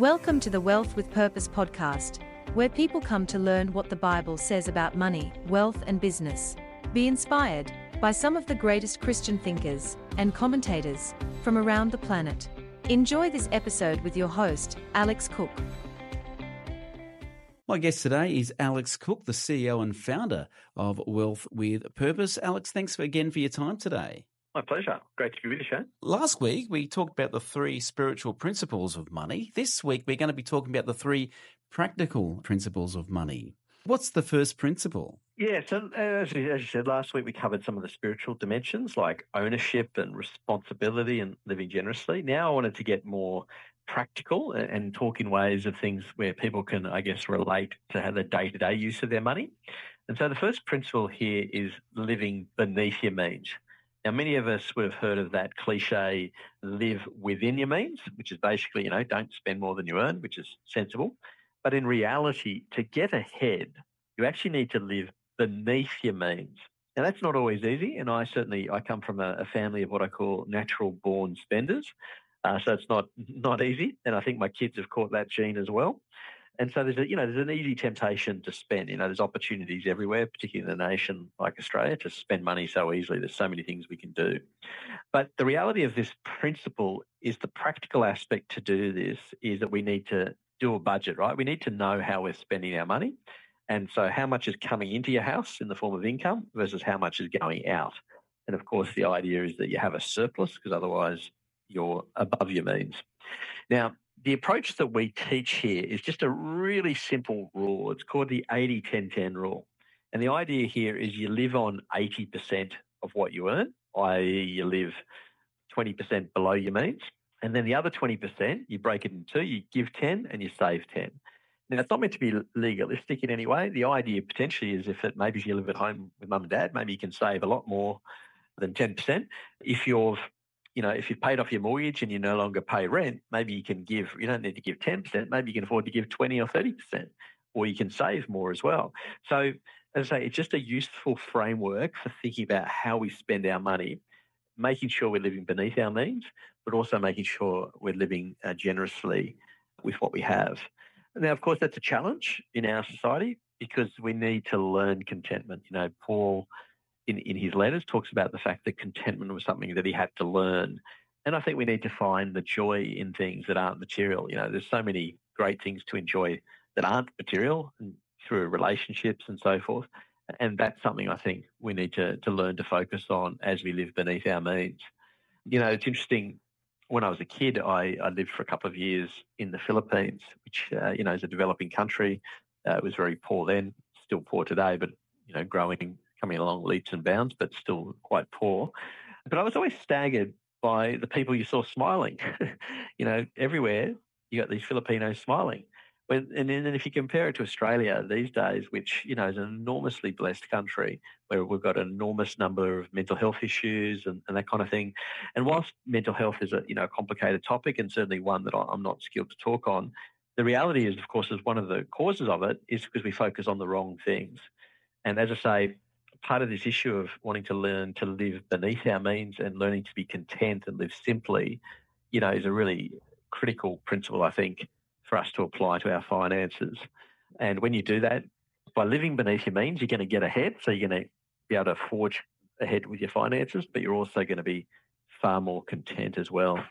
Welcome to the Wealth with Purpose podcast, where people come to learn what the Bible says about money, wealth, and business. Be inspired by some of the greatest Christian thinkers and commentators from around the planet. Enjoy this episode with your host, Alex Cook. My guest today is Alex Cook, the CEO and founder of Wealth with Purpose. Alex, thanks again for your time today. My pleasure. Great to be with you, Shane. Last week, we talked about the three spiritual principles of money. This week, we're going to be talking about the three practical principles of money. What's the first principle? Yeah, so uh, as you, as you said last week, we covered some of the spiritual dimensions like ownership and responsibility and living generously. Now I wanted to get more practical and talk in ways of things where people can, I guess, relate to how the day to day use of their money. And so the first principle here is living beneath your means. Now, many of us would have heard of that cliche, live within your means, which is basically, you know, don't spend more than you earn, which is sensible. But in reality, to get ahead, you actually need to live beneath your means. Now, that's not always easy. And I certainly, I come from a, a family of what I call natural born spenders. Uh, so it's not, not easy. And I think my kids have caught that gene as well. And so there's a, you know, there's an easy temptation to spend. You know, there's opportunities everywhere, particularly in a nation like Australia, to spend money so easily. There's so many things we can do. But the reality of this principle is the practical aspect to do this is that we need to do a budget, right? We need to know how we're spending our money. And so how much is coming into your house in the form of income versus how much is going out. And of course, the idea is that you have a surplus because otherwise you're above your means. Now, the approach that we teach here is just a really simple rule. It's called the 80 10 10 rule. And the idea here is you live on 80% of what you earn, i.e., you live 20% below your means. And then the other 20%, you break it in two, you give 10 and you save 10. Now, it's not meant to be legalistic in any way. The idea potentially is if it maybe if you live at home with mum and dad, maybe you can save a lot more than 10%. If you're you know, if you've paid off your mortgage and you no longer pay rent, maybe you can give, you don't need to give 10%, maybe you can afford to give 20 or 30%, or you can save more as well. So, as I say, it's just a useful framework for thinking about how we spend our money, making sure we're living beneath our means, but also making sure we're living uh, generously with what we have. Now, of course, that's a challenge in our society because we need to learn contentment. You know, Paul in, in his letters talks about the fact that contentment was something that he had to learn. And I think we need to find the joy in things that aren't material. You know, there's so many great things to enjoy that aren't material through relationships and so forth. And that's something I think we need to, to learn to focus on as we live beneath our means. You know, it's interesting. When I was a kid, I, I lived for a couple of years in the Philippines, which, uh, you know, is a developing country. Uh, it was very poor then, still poor today, but, you know, growing coming along leaps and bounds, but still quite poor. But I was always staggered by the people you saw smiling. you know, everywhere you got these Filipinos smiling. When, and then if you compare it to Australia these days, which you know is an enormously blessed country, where we've got an enormous number of mental health issues and, and that kind of thing. And whilst mental health is a you know a complicated topic and certainly one that I'm not skilled to talk on, the reality is, of course, is one of the causes of it is because we focus on the wrong things. And as I say, part of this issue of wanting to learn to live beneath our means and learning to be content and live simply, you know, is a really critical principle, I think, for us to apply to our finances. And when you do that, by living beneath your means, you're going to get ahead. So you're going to be able to forge ahead with your finances, but you're also going to be far more content as well.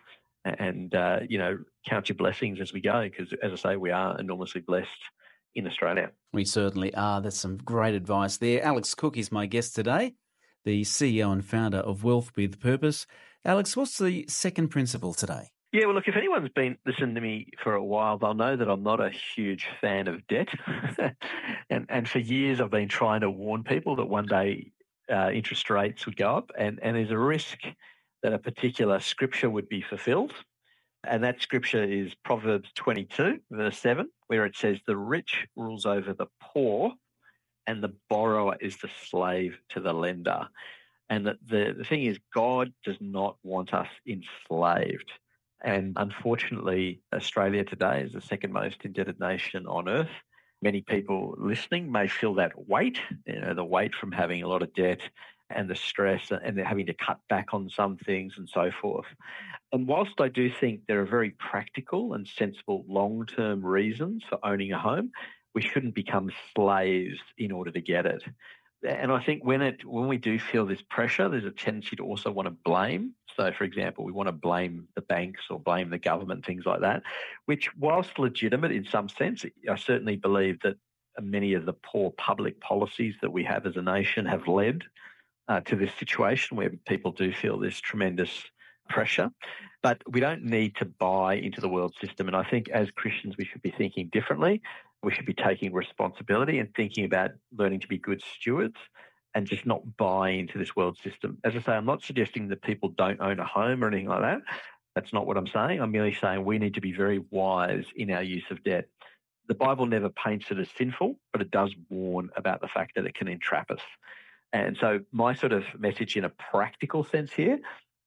And, uh, you know, count your blessings as we go, because as I say, we are enormously blessed in Australia. We certainly are. That's some great advice there. Alex Cook is my guest today, the CEO and founder of Wealth with Purpose. Alex, what's the second principle today? Yeah, well, look, if anyone's been listening to me for a while, they'll know that I'm not a huge fan of debt. and, and for years, I've been trying to warn people that one day uh, interest rates would go up, and, and there's a risk that a particular scripture would be fulfilled. And that scripture is Proverbs 22, verse 7, where it says, The rich rules over the poor, and the borrower is the slave to the lender. And the, the, the thing is, God does not want us enslaved. And unfortunately, Australia today is the second most indebted nation on earth. Many people listening may feel that weight, you know, the weight from having a lot of debt and the stress and they're having to cut back on some things and so forth. And whilst I do think there are very practical and sensible long term reasons for owning a home, we shouldn't become slaves in order to get it. And I think when it when we do feel this pressure, there's a tendency to also want to blame. So, for example, we want to blame the banks or blame the government, things like that, which, whilst legitimate in some sense, I certainly believe that many of the poor public policies that we have as a nation have led uh, to this situation where people do feel this tremendous pressure. But we don't need to buy into the world system. And I think as Christians, we should be thinking differently. We should be taking responsibility and thinking about learning to be good stewards and just not buy into this world system. As I say, I'm not suggesting that people don't own a home or anything like that. That's not what I'm saying. I'm merely saying we need to be very wise in our use of debt. The Bible never paints it as sinful, but it does warn about the fact that it can entrap us. And so, my sort of message in a practical sense here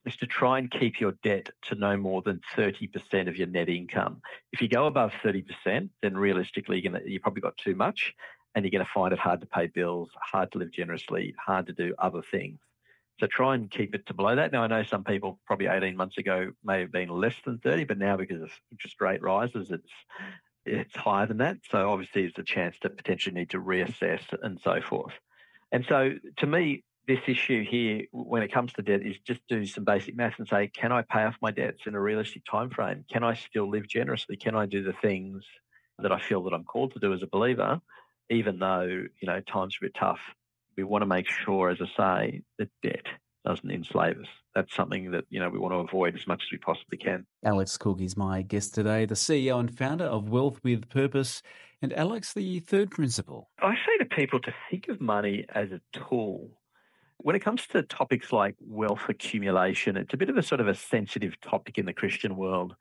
is to try and keep your debt to no more than 30% of your net income. If you go above 30%, then realistically, you're, gonna, you probably got too much and you're going to find it hard to pay bills, hard to live generously, hard to do other things. So try and keep it to below that. Now, I know some people probably 18 months ago may have been less than 30, but now because of interest rate rises, it's it's higher than that. So obviously, it's a chance to potentially need to reassess and so forth. And so, to me, this issue here, when it comes to debt, is just do some basic math and say, can I pay off my debts in a realistic time frame? Can I still live generously? Can I do the things that I feel that I'm called to do as a believer, even though you know times are a bit tough? We want to make sure, as I say, that debt doesn't enslave us. That's something that you know we want to avoid as much as we possibly can. Alex Cook is my guest today, the CEO and founder of Wealth with Purpose. And Alex, the third principle. I say to people to think of money as a tool. When it comes to topics like wealth accumulation, it's a bit of a sort of a sensitive topic in the Christian world.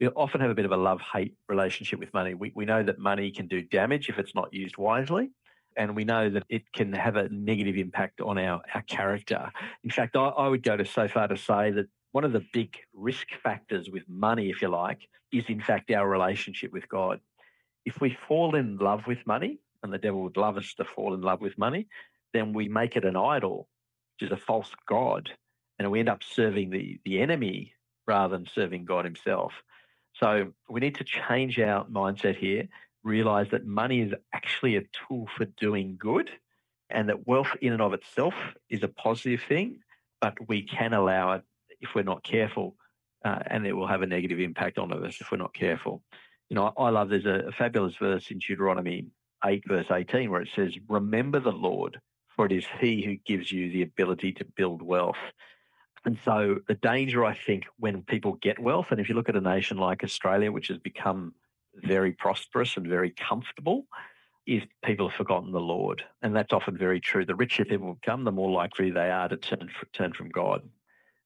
We often have a bit of a love hate relationship with money. We, we know that money can do damage if it's not used wisely and we know that it can have a negative impact on our, our character. In fact, I, I would go to so far to say that one of the big risk factors with money, if you like, is in fact our relationship with God. If we fall in love with money, and the devil would love us to fall in love with money, then we make it an idol, which is a false God, and we end up serving the, the enemy rather than serving God Himself. So we need to change our mindset here realize that money is actually a tool for doing good and that wealth in and of itself is a positive thing, but we can allow it if we're not careful, uh, and it will have a negative impact on us if we're not careful. You know, I love there's a, a fabulous verse in Deuteronomy 8, verse 18, where it says, Remember the Lord, for it is He who gives you the ability to build wealth. And so the danger, I think, when people get wealth, and if you look at a nation like Australia, which has become very prosperous and very comfortable is people have forgotten the Lord. And that's often very true. The richer people become, the more likely they are to turn, turn from God.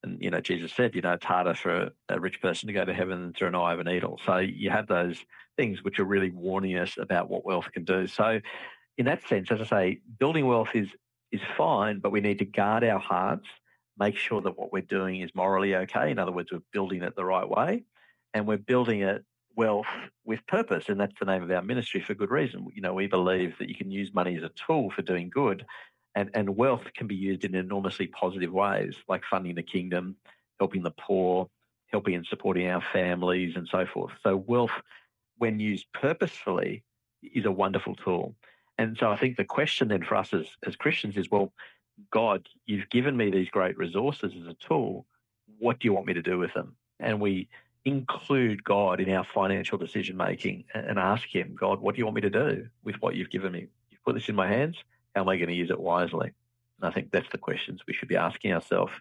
And, you know, Jesus said, you know, it's harder for a rich person to go to heaven than through an eye of a needle. So you have those things which are really warning us about what wealth can do. So, in that sense, as I say, building wealth is, is fine, but we need to guard our hearts, make sure that what we're doing is morally okay. In other words, we're building it the right way and we're building it wealth with purpose. And that's the name of our ministry for good reason. You know, we believe that you can use money as a tool for doing good, and, and wealth can be used in enormously positive ways, like funding the kingdom, helping the poor, helping and supporting our families, and so forth. So, wealth, when used purposefully, is a wonderful tool. And so, I think the question then for us as, as Christians is well, God, you've given me these great resources as a tool. What do you want me to do with them? And we include God in our financial decision making and ask Him, God, what do you want me to do with what you've given me? You've put this in my hands. How am I going to use it wisely? And I think that's the questions we should be asking ourselves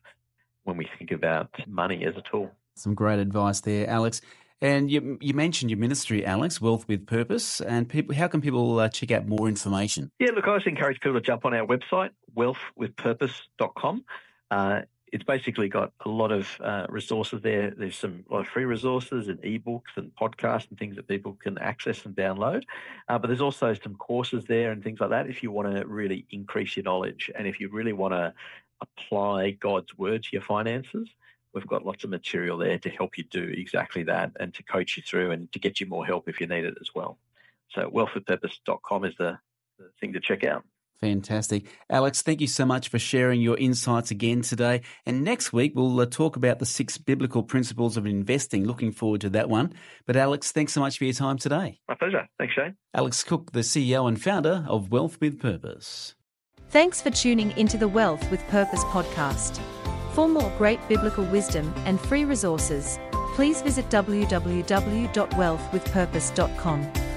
when we think about money as a tool. Some great advice there, Alex. And you, you mentioned your ministry, Alex, Wealth with Purpose. And people, how can people uh, check out more information? Yeah, look, I always encourage people to jump on our website, wealthwithpurpose.com. Uh, it's basically got a lot of uh, resources there. There's some lot of free resources and ebooks and podcasts and things that people can access and download. Uh, but there's also some courses there and things like that if you want to really increase your knowledge and if you really want to apply God's word to your finances. We've got lots of material there to help you do exactly that and to coach you through and to get you more help if you need it as well. So wealthwithpurpose.com is the, the thing to check out. Fantastic. Alex, thank you so much for sharing your insights again today. And next week, we'll uh, talk about the six biblical principles of investing. Looking forward to that one. But, Alex, thanks so much for your time today. My pleasure. Thanks, Shane. Alex Cook, the CEO and founder of Wealth with Purpose. Thanks for tuning into the Wealth with Purpose podcast. For more great biblical wisdom and free resources, please visit www.wealthwithpurpose.com.